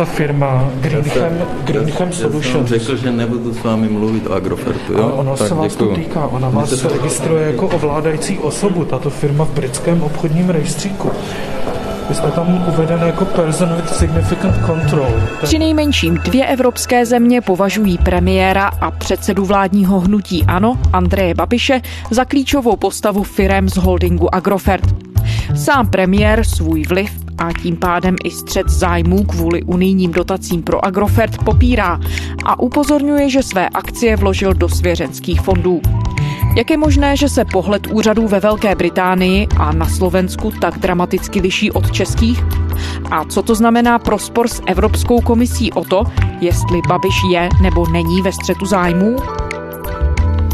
ta firma Greenham, Greenham Solutions. Já jsem řekl, že nebudu s vámi mluvit o Agrofertu, jo? ono tak se vás děkuju. to týká, ona vás registruje jako ovládající osobu, tato firma v britském obchodním rejstříku. Vy jste tam uveden jako person with significant control. Při nejmenším dvě evropské země považují premiéra a předsedu vládního hnutí ANO, Andreje Babiše, za klíčovou postavu firem z holdingu Agrofert. Sám premiér svůj vliv a tím pádem i střed zájmů kvůli unijním dotacím pro Agrofert popírá a upozorňuje, že své akcie vložil do svěřenských fondů. Jak je možné, že se pohled úřadů ve Velké Británii a na Slovensku tak dramaticky liší od českých? A co to znamená pro spor s Evropskou komisí o to, jestli Babiš je nebo není ve střetu zájmů?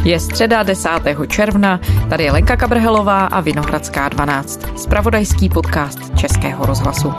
Je středa 10. června, tady je Lenka Kabrhelová a Vinohradská 12, spravodajský podcast Českého rozhlasu.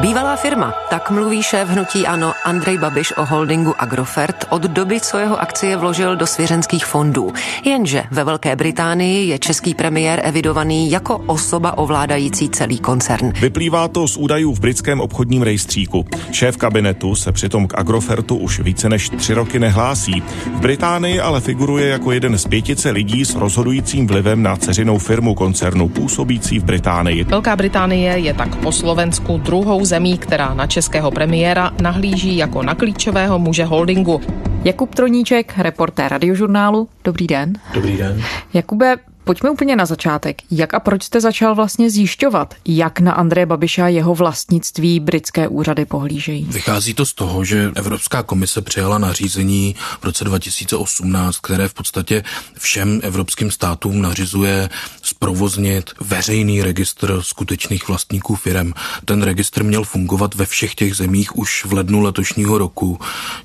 Bývalá firma, tak mluví šéf hnutí Ano Andrej Babiš o holdingu Agrofert od doby, co jeho akcie vložil do svěřenských fondů. Jenže ve Velké Británii je český premiér evidovaný jako osoba ovládající celý koncern. Vyplývá to z údajů v britském obchodním rejstříku. Šéf kabinetu se přitom k Agrofertu už více než tři roky nehlásí. V Británii ale figuruje jako jeden z pětice lidí s rozhodujícím vlivem na ceřinou firmu koncernu působící v Británii. Velká Británie je tak po Slovensku druhou zemí, která na českého premiéra nahlíží jako na klíčového muže holdingu. Jakub Troníček, reportér radiožurnálu. Dobrý den. Dobrý den. Jakube, Pojďme úplně na začátek. Jak a proč jste začal vlastně zjišťovat, jak na Andreje Babiša jeho vlastnictví britské úřady pohlížejí? Vychází to z toho, že Evropská komise přijala nařízení v roce 2018, které v podstatě všem evropským státům nařizuje zprovoznit veřejný registr skutečných vlastníků firem. Ten registr měl fungovat ve všech těch zemích už v lednu letošního roku.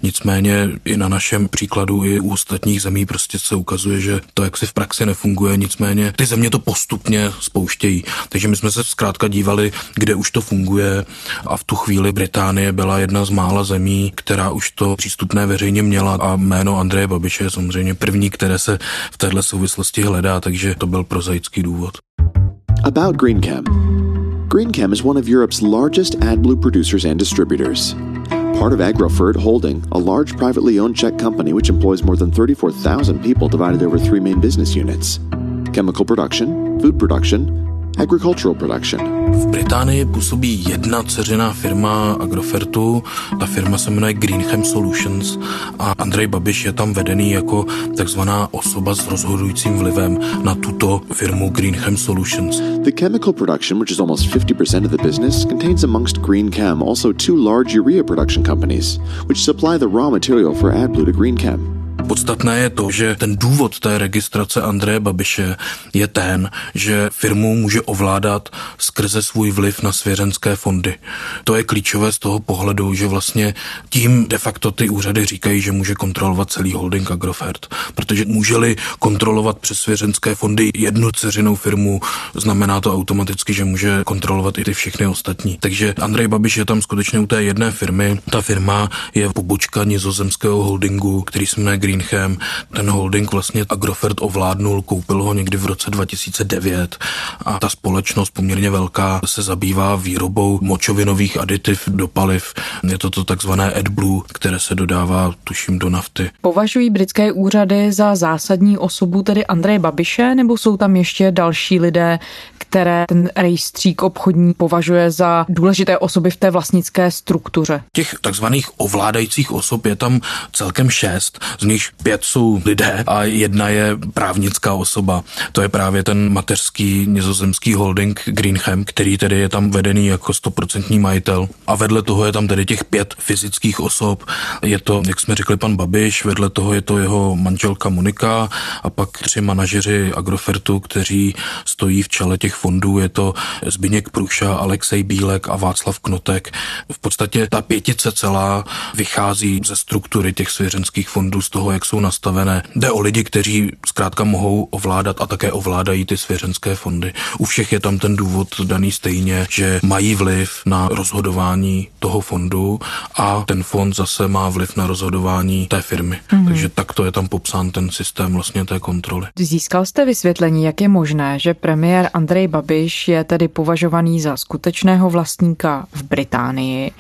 Nicméně i na našem příkladu i u ostatních zemí prostě se ukazuje, že to jaksi v praxi nefunguje nicméně ty země to postupně spouštějí. Takže my jsme se zkrátka dívali, kde už to funguje a v tu chvíli Británie byla jedna z mála zemí, která už to přístupné veřejně měla a jméno Andreje Babiše je samozřejmě první, které se v téhle souvislosti hledá, takže to byl prozaický důvod. About GreenChem. GreenChem is one of Europe's largest AdBlue producers and distributors. Part of Agrofert Holding, a large privately owned Czech company which employs more than 34,000 people divided over three main business units chemical production, food production, agricultural production. V Británii působí jedna ceřiná firma Agrofertu, ta firma se jmenuje Greenham Solutions a Andrej Babiš je tam vedený jako takzvaná osoba s rozhodujícím vlivem na tuto firmu Greenham Solutions. The chemical production, which is almost 50% of the business, contains amongst Greenchem also two large urea production companies, which supply the raw material for AdBlue to Greenchem. Podstatné je to, že ten důvod té registrace Andreje Babiše je ten, že firmu může ovládat skrze svůj vliv na svěřenské fondy. To je klíčové z toho pohledu, že vlastně tím de facto ty úřady říkají, že může kontrolovat celý holding Agrofert. Protože může-li kontrolovat přes svěřenské fondy jednu ceřinou firmu, znamená to automaticky, že může kontrolovat i ty všechny ostatní. Takže Andrej Babiš je tam skutečně u té jedné firmy. Ta firma je pobočka nizozemského holdingu, který jmenuje Green Greenchem. Ten holding vlastně Agrofert ovládnul, koupil ho někdy v roce 2009 a ta společnost poměrně velká se zabývá výrobou močovinových aditiv do paliv. Je to to takzvané AdBlue, které se dodává, tuším, do nafty. Považují britské úřady za zásadní osobu tedy Andreje Babiše, nebo jsou tam ještě další lidé, které ten rejstřík obchodní považuje za důležité osoby v té vlastnické struktuře? Těch takzvaných ovládajících osob je tam celkem šest, z nich pět jsou lidé a jedna je právnická osoba. To je právě ten mateřský nizozemský holding Greenham, který tedy je tam vedený jako stoprocentní majitel. A vedle toho je tam tedy těch pět fyzických osob. Je to, jak jsme řekli, pan Babiš, vedle toho je to jeho manželka Monika a pak tři manažeři Agrofertu, kteří stojí v čele těch fondů. Je to Zbyněk Průša, Alexej Bílek a Václav Knotek. V podstatě ta pětice celá vychází ze struktury těch svěřenských fondů, z toho, jak jsou nastavené. Jde o lidi, kteří zkrátka mohou ovládat a také ovládají ty svěřenské fondy. U všech je tam ten důvod daný stejně, že mají vliv na rozhodování toho fondu a ten fond zase má vliv na rozhodování té firmy. Mm-hmm. Takže takto je tam popsán ten systém vlastně té kontroly. Získal jste vysvětlení, jak je možné, že premiér Andrej Babiš je tedy považovaný za skutečného vlastníka v Británii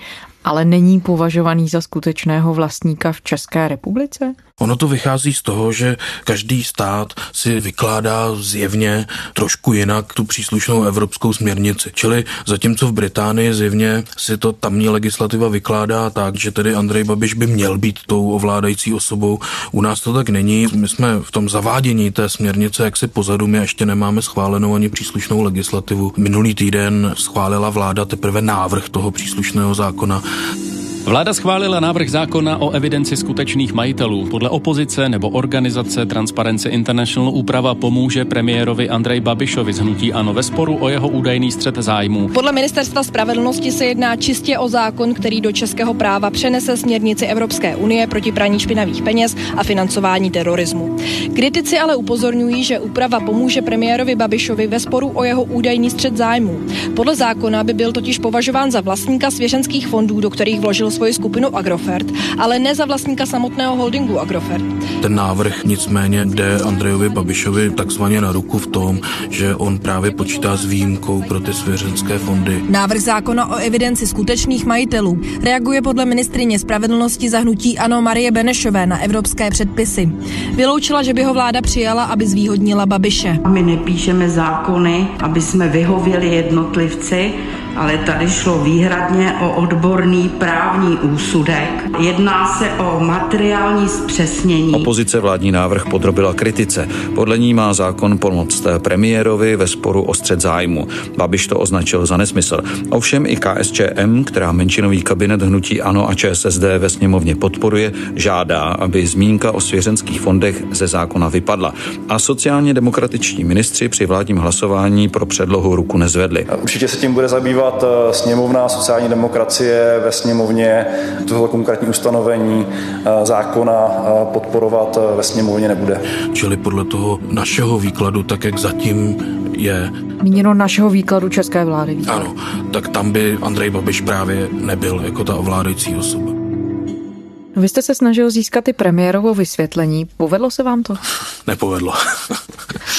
ale není považovaný za skutečného vlastníka v České republice? Ono to vychází z toho, že každý stát si vykládá zjevně trošku jinak tu příslušnou evropskou směrnici. Čili zatímco v Británii zjevně si to tamní legislativa vykládá tak, že tedy Andrej Babiš by měl být tou ovládající osobou, u nás to tak není. My jsme v tom zavádění té směrnice jak si pozadu, my ještě nemáme schválenou ani příslušnou legislativu. Minulý týden schválila vláda teprve návrh toho příslušného zákona. Yeah. Vláda schválila návrh zákona o evidenci skutečných majitelů. Podle opozice nebo organizace Transparency International úprava pomůže premiérovi Andrej Babišovi z hnutí ANO ve sporu o jeho údajný střet zájmů. Podle ministerstva spravedlnosti se jedná čistě o zákon, který do českého práva přenese směrnici Evropské unie proti praní špinavých peněz a financování terorismu. Kritici ale upozorňují, že úprava pomůže premiérovi Babišovi ve sporu o jeho údajný střet zájmů. Podle zákona by byl totiž považován za vlastníka svěřenských fondů, do kterých vložil svoji skupinu Agrofert, ale ne za vlastníka samotného holdingu Agrofert. Ten návrh nicméně jde Andrejovi Babišovi takzvaně na ruku v tom, že on právě počítá s výjimkou pro ty svěřenské fondy. Návrh zákona o evidenci skutečných majitelů reaguje podle ministrině spravedlnosti za hnutí Ano Marie Benešové na evropské předpisy. Vyloučila, že by ho vláda přijala, aby zvýhodnila Babiše. My nepíšeme zákony, aby jsme vyhověli jednotlivci, ale tady šlo výhradně o odborný právní úsudek. Jedná se o materiální zpřesnění. Opozice vládní návrh podrobila kritice. Podle ní má zákon pomoct premiérovi ve sporu o střed zájmu. Babiš to označil za nesmysl. Ovšem i KSČM, která menšinový kabinet hnutí ANO a ČSSD ve sněmovně podporuje, žádá, aby zmínka o svěřenských fondech ze zákona vypadla. A sociálně demokratičtí ministři při vládním hlasování pro předlohu ruku nezvedli. Určitě se tím bude zabývat zabývat eh, sněmovna sociální demokracie ve sněmovně. Tohle konkrétní ustanovení eh, zákona eh, podporovat ve sněmovně nebude. Čili podle toho našeho výkladu, tak jak zatím je. Míněno našeho výkladu české vlády. Ano, tak tam by Andrej Babiš právě nebyl jako ta ovládající osoba. Vy jste se snažil získat i premiérovo vysvětlení. Povedlo se vám to? Nepovedlo.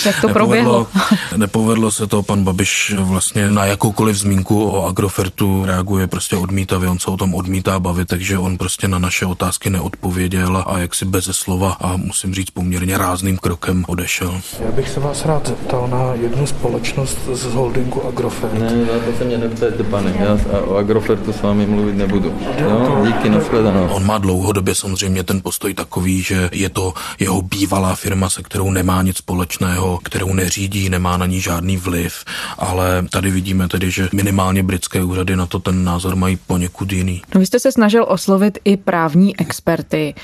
Jak to proběhlo? Nepovedlo se to, pan Babiš vlastně na jakoukoliv zmínku o Agrofertu reaguje prostě odmítavě, on se o tom odmítá bavit, takže on prostě na naše otázky neodpověděl a jaksi bez slova a musím říct poměrně rázným krokem odešel. Já bych se vás rád zeptal na jednu společnost z holdingu Agrofert. Ne, na to se mě neptejte, pane, já o Agrofertu s vámi mluvit nebudu. Jo, díky, nashledanou. On má dlouhodobě samozřejmě ten postoj takový, že je to jeho bývalá firma, se kterou nemá nic společného, kterou neřídí, nemá na ní žádný vliv, ale tady vidíme tedy, že minimálně britské úřady na to ten názor mají poněkud jiný. No, vy jste se snažil oslovit i právní experty.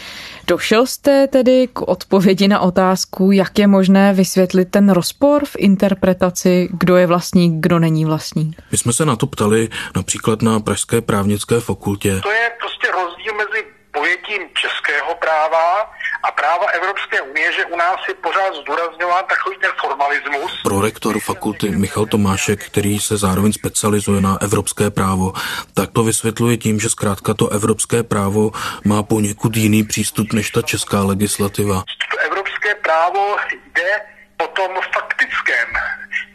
Došel jste tedy k odpovědi na otázku, jak je možné vysvětlit ten rozpor v interpretaci, kdo je vlastník, kdo není vlastník? My jsme se na to ptali například na Pražské právnické fakultě. To je prostě rozdíl mezi pojetím českého práva a práva Evropské unie, že u nás je pořád zdůrazňován takový ten formalismus. Prorektor fakulty Michal Tomášek, který se zároveň specializuje na evropské právo, tak to vysvětluje tím, že zkrátka to evropské právo má poněkud jiný přístup než ta česká legislativa. Evropské právo jde po tom faktickém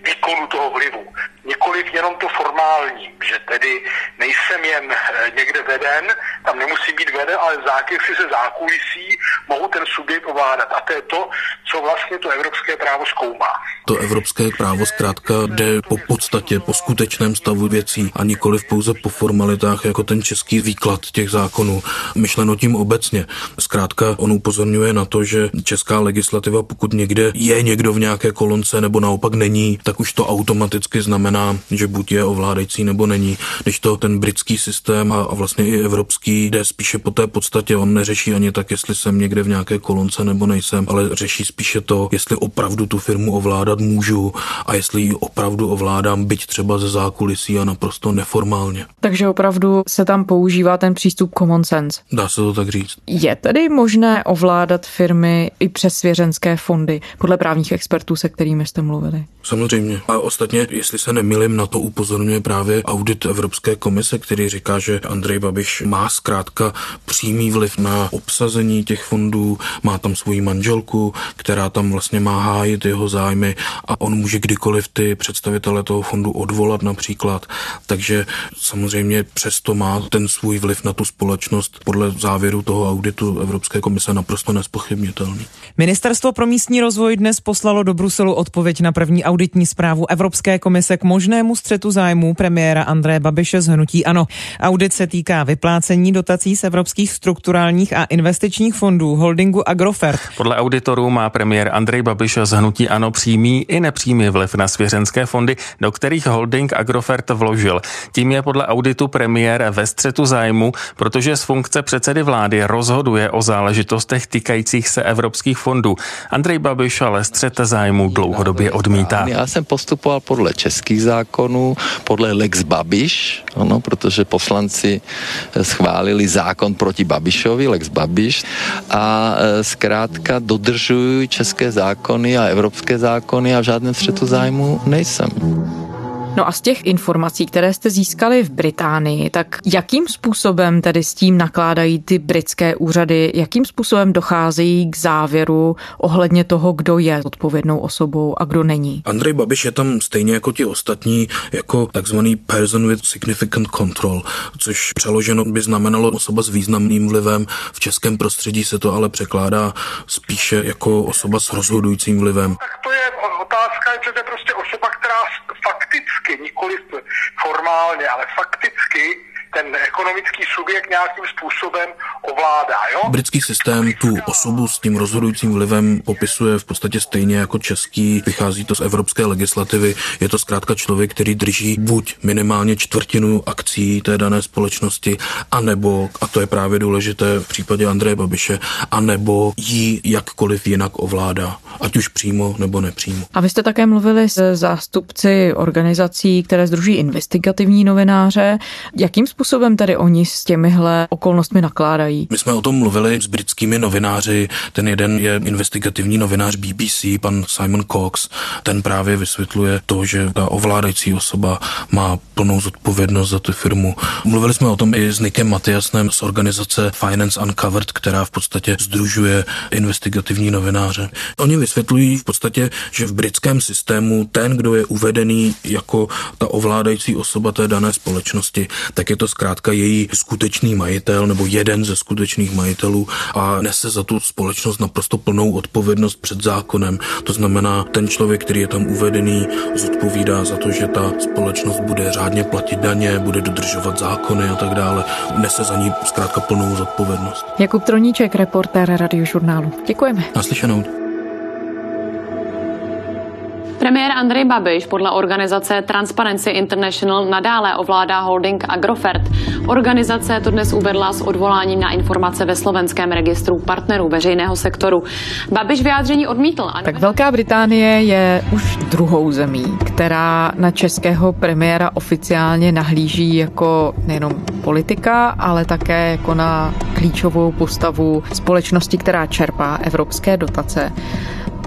výkonu toho vlivu nikoliv jenom to formální, že tedy nejsem jen eh, někde veden, tam nemusí být veden, ale zákyvky se zákulisí mohu ten subjekt ovládat. A to je to, co vlastně to evropské právo zkoumá. To evropské právo zkrátka jde po podstatě, po skutečném stavu věcí a nikoliv pouze po formalitách, jako ten český výklad těch zákonů. Myšleno tím obecně. Zkrátka on upozorňuje na to, že česká legislativa, pokud někde je někdo v nějaké kolonce nebo naopak není, tak už to automaticky znamená, znamená, že buď je ovládající nebo není. Když to ten britský systém a, a vlastně i evropský jde spíše po té podstatě, on neřeší ani tak, jestli jsem někde v nějaké kolonce nebo nejsem, ale řeší spíše to, jestli opravdu tu firmu ovládat můžu a jestli ji opravdu ovládám, byť třeba ze zákulisí a naprosto neformálně. Takže opravdu se tam používá ten přístup common sense. Dá se to tak říct. Je tedy možné ovládat firmy i přes svěřenské fondy, podle právních expertů, se kterými jste mluvili? Samozřejmě. A ostatně, jestli se nemýlím, nemilím, na to upozorňuje právě audit Evropské komise, který říká, že Andrej Babiš má zkrátka přímý vliv na obsazení těch fondů, má tam svoji manželku, která tam vlastně má hájit jeho zájmy a on může kdykoliv ty představitele toho fondu odvolat například. Takže samozřejmě přesto má ten svůj vliv na tu společnost podle závěru toho auditu Evropské komise naprosto nespochybnitelný. Ministerstvo pro místní rozvoj dnes poslalo do Bruselu odpověď na první auditní zprávu Evropské komise k možnému střetu zájmů premiéra Andreje Babiše z Hnutí Ano. Audit se týká vyplácení dotací z evropských strukturálních a investičních fondů holdingu Agrofert. Podle auditorů má premiér Andrej Babiš z Hnutí Ano přímý i nepřímý vliv na svěřenské fondy, do kterých holding Agrofert vložil. Tím je podle auditu premiér ve střetu zájmu, protože z funkce předsedy vlády rozhoduje o záležitostech týkajících se evropských fondů. Andrej Babiš ale střet zájmu dlouhodobě odmítá. Já jsem postupoval podle českých zákonů, podle Lex Babiš, ano, protože poslanci schválili zákon proti Babišovi, Lex Babiš, a e, zkrátka dodržují české zákony a evropské zákony a v žádném střetu zájmu nejsem. No a z těch informací, které jste získali v Británii, tak jakým způsobem tedy s tím nakládají ty britské úřady, jakým způsobem docházejí k závěru ohledně toho, kdo je odpovědnou osobou a kdo není? Andrej Babiš je tam stejně jako ti ostatní, jako takzvaný person with significant control, což přeloženo by znamenalo osoba s významným vlivem. V českém prostředí se to ale překládá spíše jako osoba s rozhodujícím vlivem. Tak to je otázka, že to je prostě osoba, která fakticky, nikoli formálně, ale fakticky ten ekonomický subjekt nějakým způsobem ovládá. Jo? Britský systém tu osobu s tím rozhodujícím vlivem popisuje v podstatě stejně jako český, vychází to z evropské legislativy. Je to zkrátka člověk, který drží buď minimálně čtvrtinu akcí té dané společnosti, anebo, a to je právě důležité v případě Andreje Babiše, anebo ji jakkoliv jinak ovládá, ať už přímo nebo nepřímo. A vy jste také mluvili s zástupci organizací, které združí investigativní novináře. Jakým způsobem způsobem tady oni s těmihle okolnostmi nakládají? My jsme o tom mluvili s britskými novináři. Ten jeden je investigativní novinář BBC, pan Simon Cox. Ten právě vysvětluje to, že ta ovládající osoba má plnou zodpovědnost za tu firmu. Mluvili jsme o tom i s Nikem Matiasnem z organizace Finance Uncovered, která v podstatě združuje investigativní novináře. Oni vysvětlují v podstatě, že v britském systému ten, kdo je uvedený jako ta ovládající osoba té dané společnosti, tak je to zkrátka její skutečný majitel nebo jeden ze skutečných majitelů a nese za tu společnost naprosto plnou odpovědnost před zákonem. To znamená, ten člověk, který je tam uvedený, zodpovídá za to, že ta společnost bude řádně platit daně, bude dodržovat zákony a tak dále. Nese za ní zkrátka plnou zodpovědnost. Jakub Troníček, reportér radiožurnálu. Děkujeme. Naslyšenou. Premiér Andrej Babiš podle organizace Transparency International nadále ovládá holding Agrofert. Organizace to dnes uvedla s odvoláním na informace ve slovenském registru partnerů veřejného sektoru. Babiš vyjádření odmítl. Tak Velká Británie je už druhou zemí, která na českého premiéra oficiálně nahlíží jako nejenom politika, ale také jako na klíčovou postavu společnosti, která čerpá evropské dotace.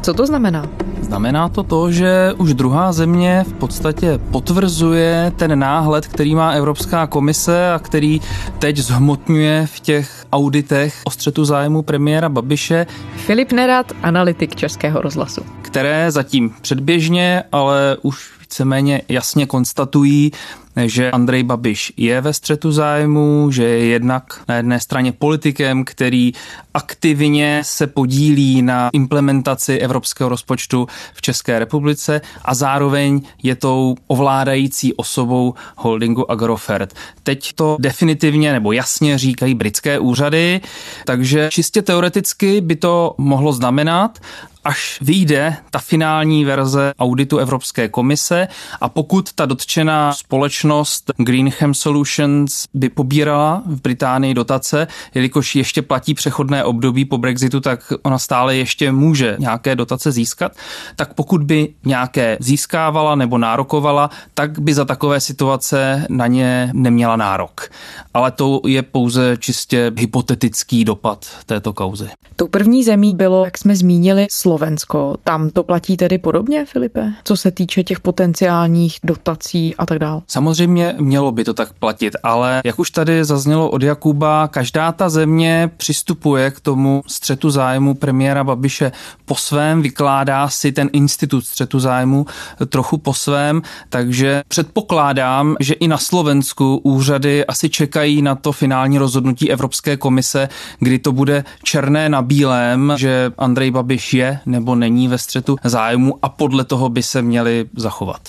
Co to znamená? Znamená to to, že už druhá země v podstatě potvrzuje ten náhled, který má Evropská komise a který teď zhmotňuje v těch auditech o střetu zájmu premiéra Babiše. Filip Nerad, analytik Českého rozhlasu. Které zatím předběžně, ale už víceméně jasně konstatují, že Andrej Babiš je ve střetu zájmu, že je jednak na jedné straně politikem, který aktivně se podílí na implementaci evropského rozpočtu v České republice a zároveň je tou ovládající osobou holdingu Agrofert. Teď to definitivně nebo jasně říkají britské úřady, takže čistě teoreticky by to mohlo znamenat, až vyjde ta finální verze auditu Evropské komise a pokud ta dotčená společnost Greenham Solutions by pobírala v Británii dotace, jelikož ještě platí přechodné období po Brexitu, tak ona stále ještě může nějaké dotace získat, tak pokud by nějaké získávala nebo nárokovala, tak by za takové situace na ně neměla nárok. Ale to je pouze čistě hypotetický dopad této kauzy. Tou první zemí bylo, jak jsme zmínili, Slovensko Slovensko. Tam to platí tedy podobně, Filipe? Co se týče těch potenciálních dotací a tak dále? Samozřejmě mělo by to tak platit, ale jak už tady zaznělo od Jakuba, každá ta země přistupuje k tomu střetu zájmu premiéra Babiše po svém, vykládá si ten institut střetu zájmu trochu po svém, takže předpokládám, že i na Slovensku úřady asi čekají na to finální rozhodnutí Evropské komise, kdy to bude černé na bílém, že Andrej Babiš je nebo není ve střetu zájmu a podle toho by se měli zachovat.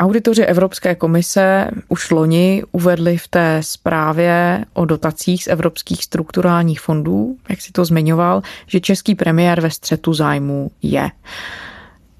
Auditoři Evropské komise už loni uvedli v té zprávě o dotacích z evropských strukturálních fondů, jak si to zmiňoval, že český premiér ve střetu zájmu je.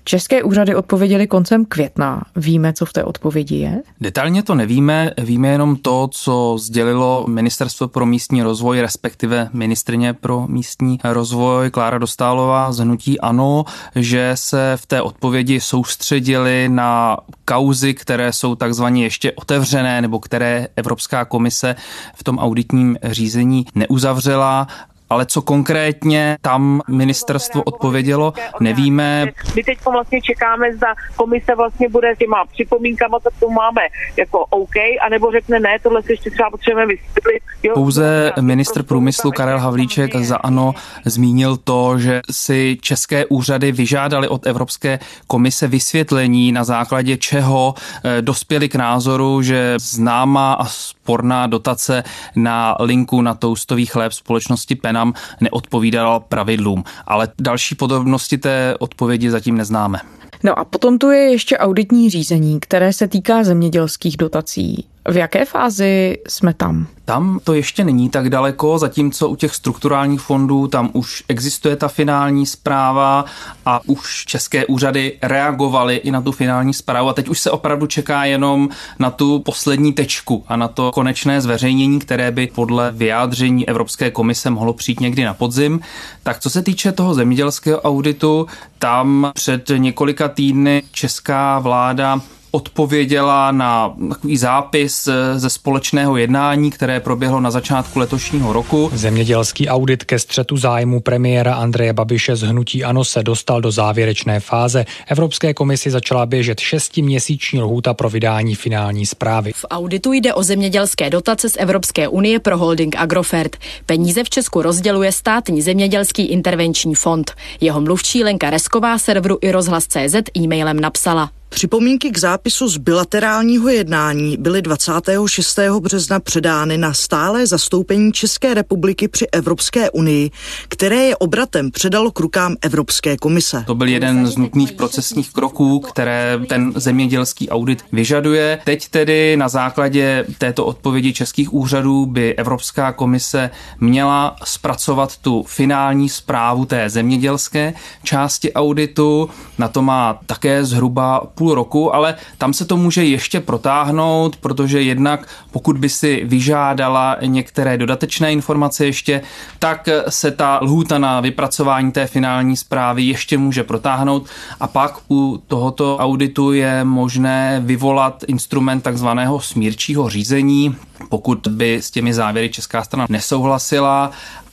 České úřady odpověděly koncem května. Víme, co v té odpovědi je? Detailně to nevíme, víme jenom to, co sdělilo Ministerstvo pro místní rozvoj, respektive ministrině pro místní rozvoj Klára Dostálová z Hnutí Ano, že se v té odpovědi soustředili na kauzy, které jsou takzvaně ještě otevřené nebo které Evropská komise v tom auditním řízení neuzavřela ale co konkrétně tam ministerstvo odpovědělo, nevíme. My teď vlastně čekáme, zda komise vlastně bude s těma připomínkama, co tu máme jako OK, anebo řekne ne, tohle si ještě třeba potřebujeme vysvětlit. Jo, Pouze ministr průmyslu Karel Havlíček za ANO zmínil to, že si české úřady vyžádali od Evropské komise vysvětlení, na základě čeho eh, dospěli k názoru, že známá a sporná dotace na linku na toustový chléb společnosti Penam neodpovídala pravidlům. Ale další podrobnosti té odpovědi zatím neznáme. No a potom tu je ještě auditní řízení, které se týká zemědělských dotací. V jaké fázi jsme tam? Tam to ještě není tak daleko, zatímco u těch strukturálních fondů tam už existuje ta finální zpráva a už české úřady reagovaly i na tu finální zprávu a teď už se opravdu čeká jenom na tu poslední tečku a na to konečné zveřejnění, které by podle vyjádření Evropské komise mohlo přijít někdy na podzim. Tak co se týče toho zemědělského auditu, tam před několika týdny česká vláda odpověděla na takový zápis eh, ze společného jednání, které proběhlo na začátku letošního roku. Zemědělský audit ke střetu zájmu premiéra Andreje Babiše z Hnutí Ano se dostal do závěrečné fáze. Evropské komisi začala běžet šestiměsíční lhůta pro vydání finální zprávy. V auditu jde o zemědělské dotace z Evropské unie pro holding Agrofert. Peníze v Česku rozděluje státní zemědělský intervenční fond. Jeho mluvčí Lenka Resková serveru i rozhlas.cz e-mailem napsala. Připomínky k zápisu z bilaterálního jednání byly 26. března předány na stále zastoupení České republiky při Evropské unii, které je obratem předalo k rukám Evropské komise. To byl jeden z nutných procesních kroků, které ten zemědělský audit vyžaduje. Teď tedy na základě této odpovědi českých úřadů by Evropská komise měla zpracovat tu finální zprávu té zemědělské části auditu. Na to má také zhruba půl roku, ale tam se to může ještě protáhnout, protože jednak pokud by si vyžádala některé dodatečné informace ještě, tak se ta lhůta na vypracování té finální zprávy ještě může protáhnout. A pak u tohoto auditu je možné vyvolat instrument takzvaného smírčího řízení, pokud by s těmi závěry česká strana nesouhlasila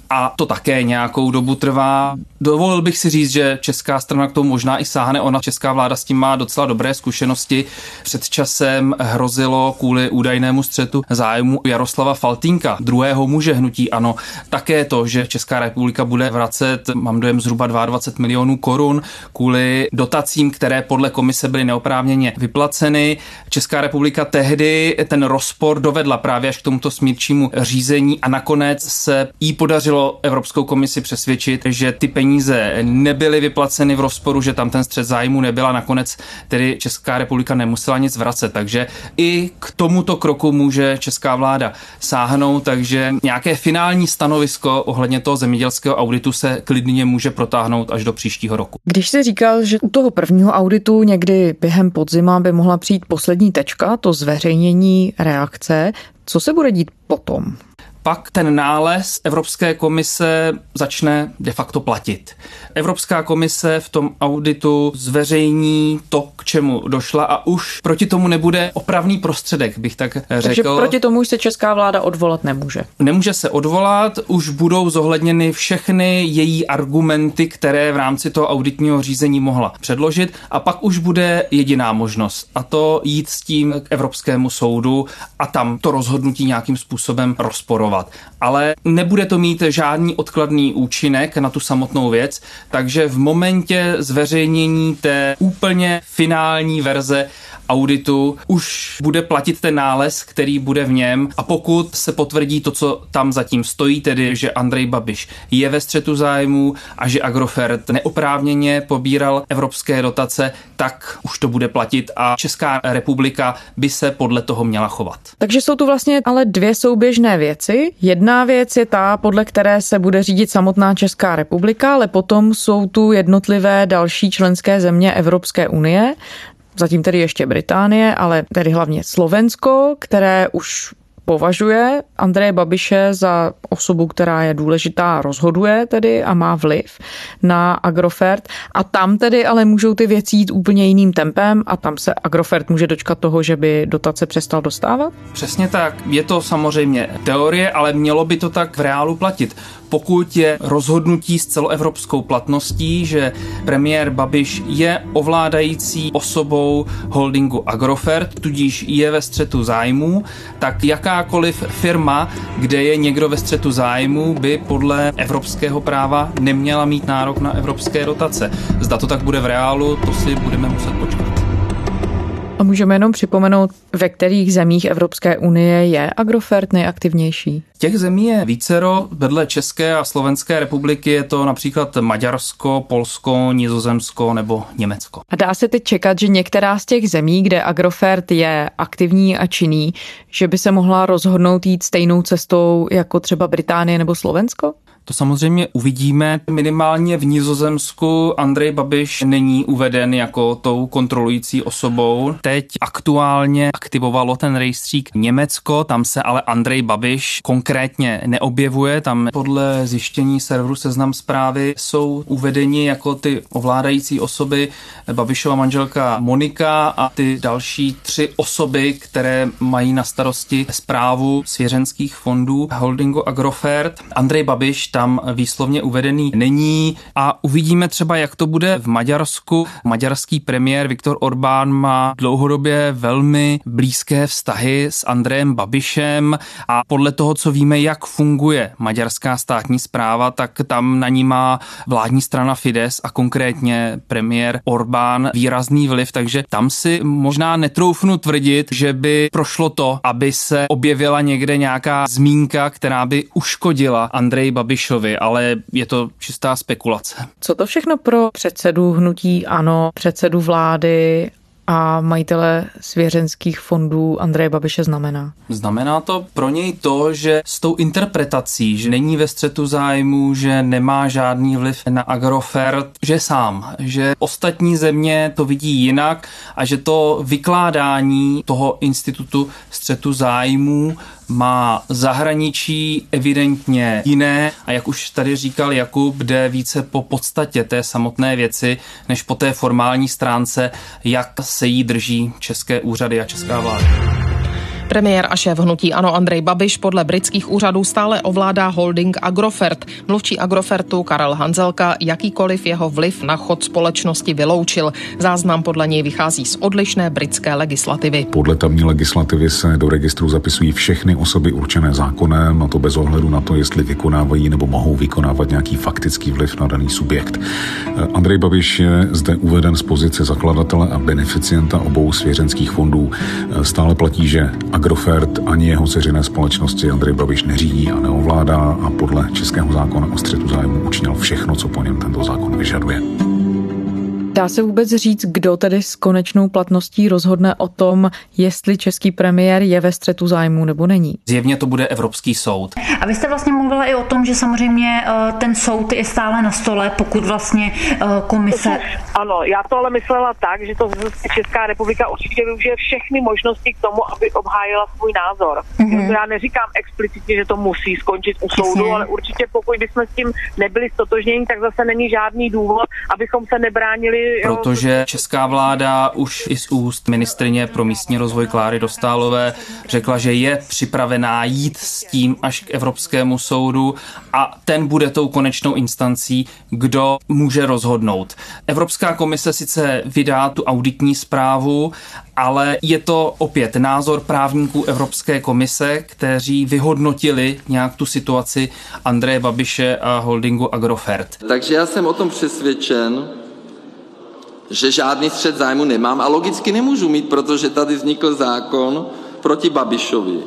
a to také nějakou dobu trvá. Dovolil bych si říct, že česká strana k tomu možná i sáhne, ona česká vláda s tím má docela dobré zkušenosti. Před časem hrozilo kvůli údajnému střetu zájmu Jaroslava Faltínka, druhého muže hnutí ano. Také to, že Česká republika bude vracet, mám dojem, zhruba 22 milionů korun kvůli dotacím, které podle komise byly neoprávněně vyplaceny. Česká republika tehdy ten rozpor dovedla právě až k tomuto smírčímu řízení a nakonec se jí podařilo Evropskou komisi přesvědčit, že ty peníze nebyly vyplaceny v rozporu, že tam ten střed zájmu nebyla. Nakonec tedy Česká republika nemusela nic vracet. Takže i k tomuto kroku může česká vláda sáhnout, takže nějaké finální stanovisko ohledně toho zemědělského auditu se klidně může protáhnout až do příštího roku. Když se říkal, že u toho prvního auditu někdy během podzima by mohla přijít poslední tečka, to zveřejnění reakce, co se bude dít potom? Pak ten nález Evropské komise začne de facto platit. Evropská komise v tom auditu zveřejní to, k čemu došla a už proti tomu nebude opravný prostředek, bych tak řekl. Takže proti tomu už se česká vláda odvolat nemůže. Nemůže se odvolat, už budou zohledněny všechny její argumenty, které v rámci toho auditního řízení mohla předložit a pak už bude jediná možnost a to jít s tím k Evropskému soudu a tam to rozhodnutí nějakým způsobem rozporovat. Ale nebude to mít žádný odkladný účinek na tu samotnou věc, takže v momentě zveřejnění té úplně finální verze auditu už bude platit ten nález, který bude v něm a pokud se potvrdí to, co tam zatím stojí, tedy že Andrej Babiš je ve střetu zájmů a že Agrofert neoprávněně pobíral evropské dotace, tak už to bude platit a Česká republika by se podle toho měla chovat. Takže jsou tu vlastně ale dvě souběžné věci. Jedna věc je ta, podle které se bude řídit samotná Česká republika, ale potom jsou tu jednotlivé další členské země Evropské unie, zatím tedy ještě Británie, ale tedy hlavně Slovensko, které už považuje Andreje Babiše za osobu, která je důležitá, rozhoduje tedy a má vliv na Agrofert a tam tedy ale můžou ty věci jít úplně jiným tempem a tam se Agrofert může dočkat toho, že by dotace přestal dostávat? Přesně tak. Je to samozřejmě teorie, ale mělo by to tak v reálu platit pokud je rozhodnutí s celoevropskou platností, že premiér Babiš je ovládající osobou holdingu Agrofert, tudíž je ve střetu zájmu, tak jakákoliv firma, kde je někdo ve střetu zájmu, by podle evropského práva neměla mít nárok na evropské dotace. Zda to tak bude v reálu, to si budeme muset počkat. Můžeme jenom připomenout, ve kterých zemích Evropské unie je Agrofert nejaktivnější? Těch zemí je vícero. Vedle České a Slovenské republiky je to například Maďarsko, Polsko, Nizozemsko nebo Německo. A dá se teď čekat, že některá z těch zemí, kde Agrofert je aktivní a činný, že by se mohla rozhodnout jít stejnou cestou jako třeba Británie nebo Slovensko? To samozřejmě uvidíme. Minimálně v Nizozemsku Andrej Babiš není uveden jako tou kontrolující osobou. Teď aktuálně aktivovalo ten rejstřík Německo, tam se ale Andrej Babiš konkrétně neobjevuje. Tam podle zjištění serveru Seznam zprávy jsou uvedeni jako ty ovládající osoby Babišova manželka Monika a ty další tři osoby, které mají na starosti zprávu svěřenských fondů holdingu Agrofert. Andrej Babiš tam výslovně uvedený není. A uvidíme třeba, jak to bude v Maďarsku. Maďarský premiér Viktor Orbán má dlouhodobě velmi blízké vztahy s Andrejem Babišem. A podle toho, co víme, jak funguje maďarská státní zpráva, tak tam na ní má vládní strana Fides a konkrétně premiér Orbán výrazný vliv, takže tam si možná netroufnu tvrdit, že by prošlo to, aby se objevila někde nějaká zmínka, která by uškodila Andreji Babiš Babišovi, ale je to čistá spekulace. Co to všechno pro předsedu hnutí ANO, předsedu vlády a majitele svěřenských fondů Andreje Babiše znamená? Znamená to pro něj to, že s tou interpretací, že není ve střetu zájmu, že nemá žádný vliv na Agrofert, že sám, že ostatní země to vidí jinak a že to vykládání toho institutu střetu zájmů má zahraničí evidentně jiné a jak už tady říkal Jakub, jde více po podstatě té samotné věci, než po té formální stránce, jak se jí drží české úřady a česká vláda. Premiér a šéf hnutí Ano Andrej Babiš podle britských úřadů stále ovládá holding Agrofert. Mluvčí Agrofertu Karel Hanzelka jakýkoliv jeho vliv na chod společnosti vyloučil. Záznam podle něj vychází z odlišné britské legislativy. Podle tamní legislativy se do registru zapisují všechny osoby určené zákonem, a to bez ohledu na to, jestli vykonávají nebo mohou vykonávat nějaký faktický vliv na daný subjekt. Andrej Babiš je zde uveden z pozice zakladatele a beneficienta obou svěřenských fondů. Stále platí, že Agrofert ani jeho ceřiné společnosti Andrej Babiš neřídí a neovládá a podle českého zákona o střetu zájmu učinil všechno, co po něm tento zákon vyžaduje. Dá se vůbec říct, kdo tedy s konečnou platností rozhodne o tom, jestli český premiér je ve střetu zájmu nebo není? Zjevně to bude Evropský soud. A vy jste vlastně mluvila i o tom, že samozřejmě eh, ten soud je stále na stole, pokud vlastně eh, komise... Ano, já to ale myslela tak, že to Česká republika určitě využije všechny možnosti k tomu, aby obhájila svůj názor. Mm-hmm. Já neříkám explicitně, že to musí skončit u soudu, Jasně. ale určitě pokud bychom s tím nebyli stotožněni, tak zase není žádný důvod, abychom se nebránili. Protože česká vláda už i z úst ministrině pro místní rozvoj Kláry Dostálové řekla, že je připravená jít s tím až k Evropskému soudu a ten bude tou konečnou instancí, kdo může rozhodnout. Evropská komise sice vydá tu auditní zprávu, ale je to opět názor právníků Evropské komise, kteří vyhodnotili nějak tu situaci Andreje Babiše a holdingu Agrofert. Takže já jsem o tom přesvědčen, že žádný střed zájmu nemám a logicky nemůžu mít, protože tady vznikl zákon proti Babišovi.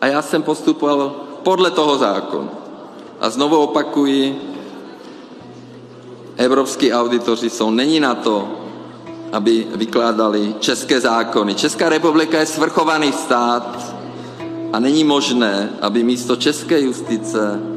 A já jsem postupoval podle toho zákona. A znovu opakuji, evropský auditoři jsou není na to, aby vykládali české zákony. Česká republika je svrchovaný stát a není možné, aby místo české justice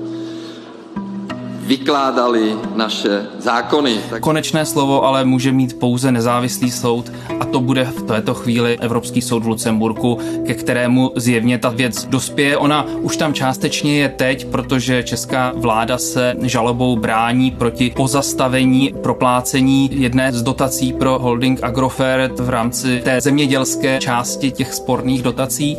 vykládali naše zákony. Konečné slovo ale může mít pouze nezávislý soud a to bude v této chvíli Evropský soud v Lucemburku, ke kterému zjevně ta věc dospěje. Ona už tam částečně je teď, protože česká vláda se žalobou brání proti pozastavení proplácení jedné z dotací pro holding Agrofert v rámci té zemědělské části těch sporných dotací.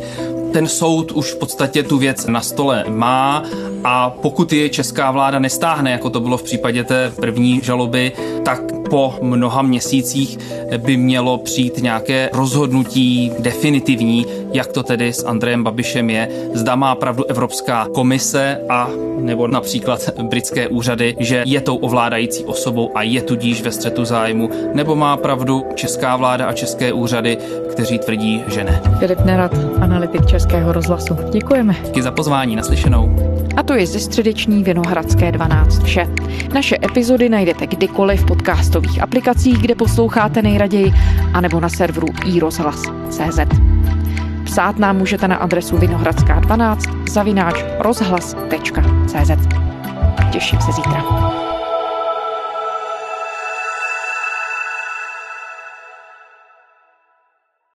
Ten soud už v podstatě tu věc na stole má a pokud je česká vláda nestáhne, jako to bylo v případě té první žaloby, tak po mnoha měsících by mělo přijít nějaké rozhodnutí definitivní, jak to tedy s Andrejem Babišem je. Zda má pravdu Evropská komise a nebo například britské úřady, že je tou ovládající osobou a je tudíž ve střetu zájmu, nebo má pravdu česká vláda a české úřady, kteří tvrdí, že ne. Filip Nerad, analytik Českého rozhlasu. Děkujeme. Díky za pozvání, naslyšenou. A to je ze středeční Vinohradské 12 vše. Naše epizody najdete kdykoliv v podcastových aplikacích, kde posloucháte nejraději, anebo na serveru iRozhlas.cz. Psát nám můžete na adresu vinohradská12 zavináč rozhlas.cz. Těším se zítra.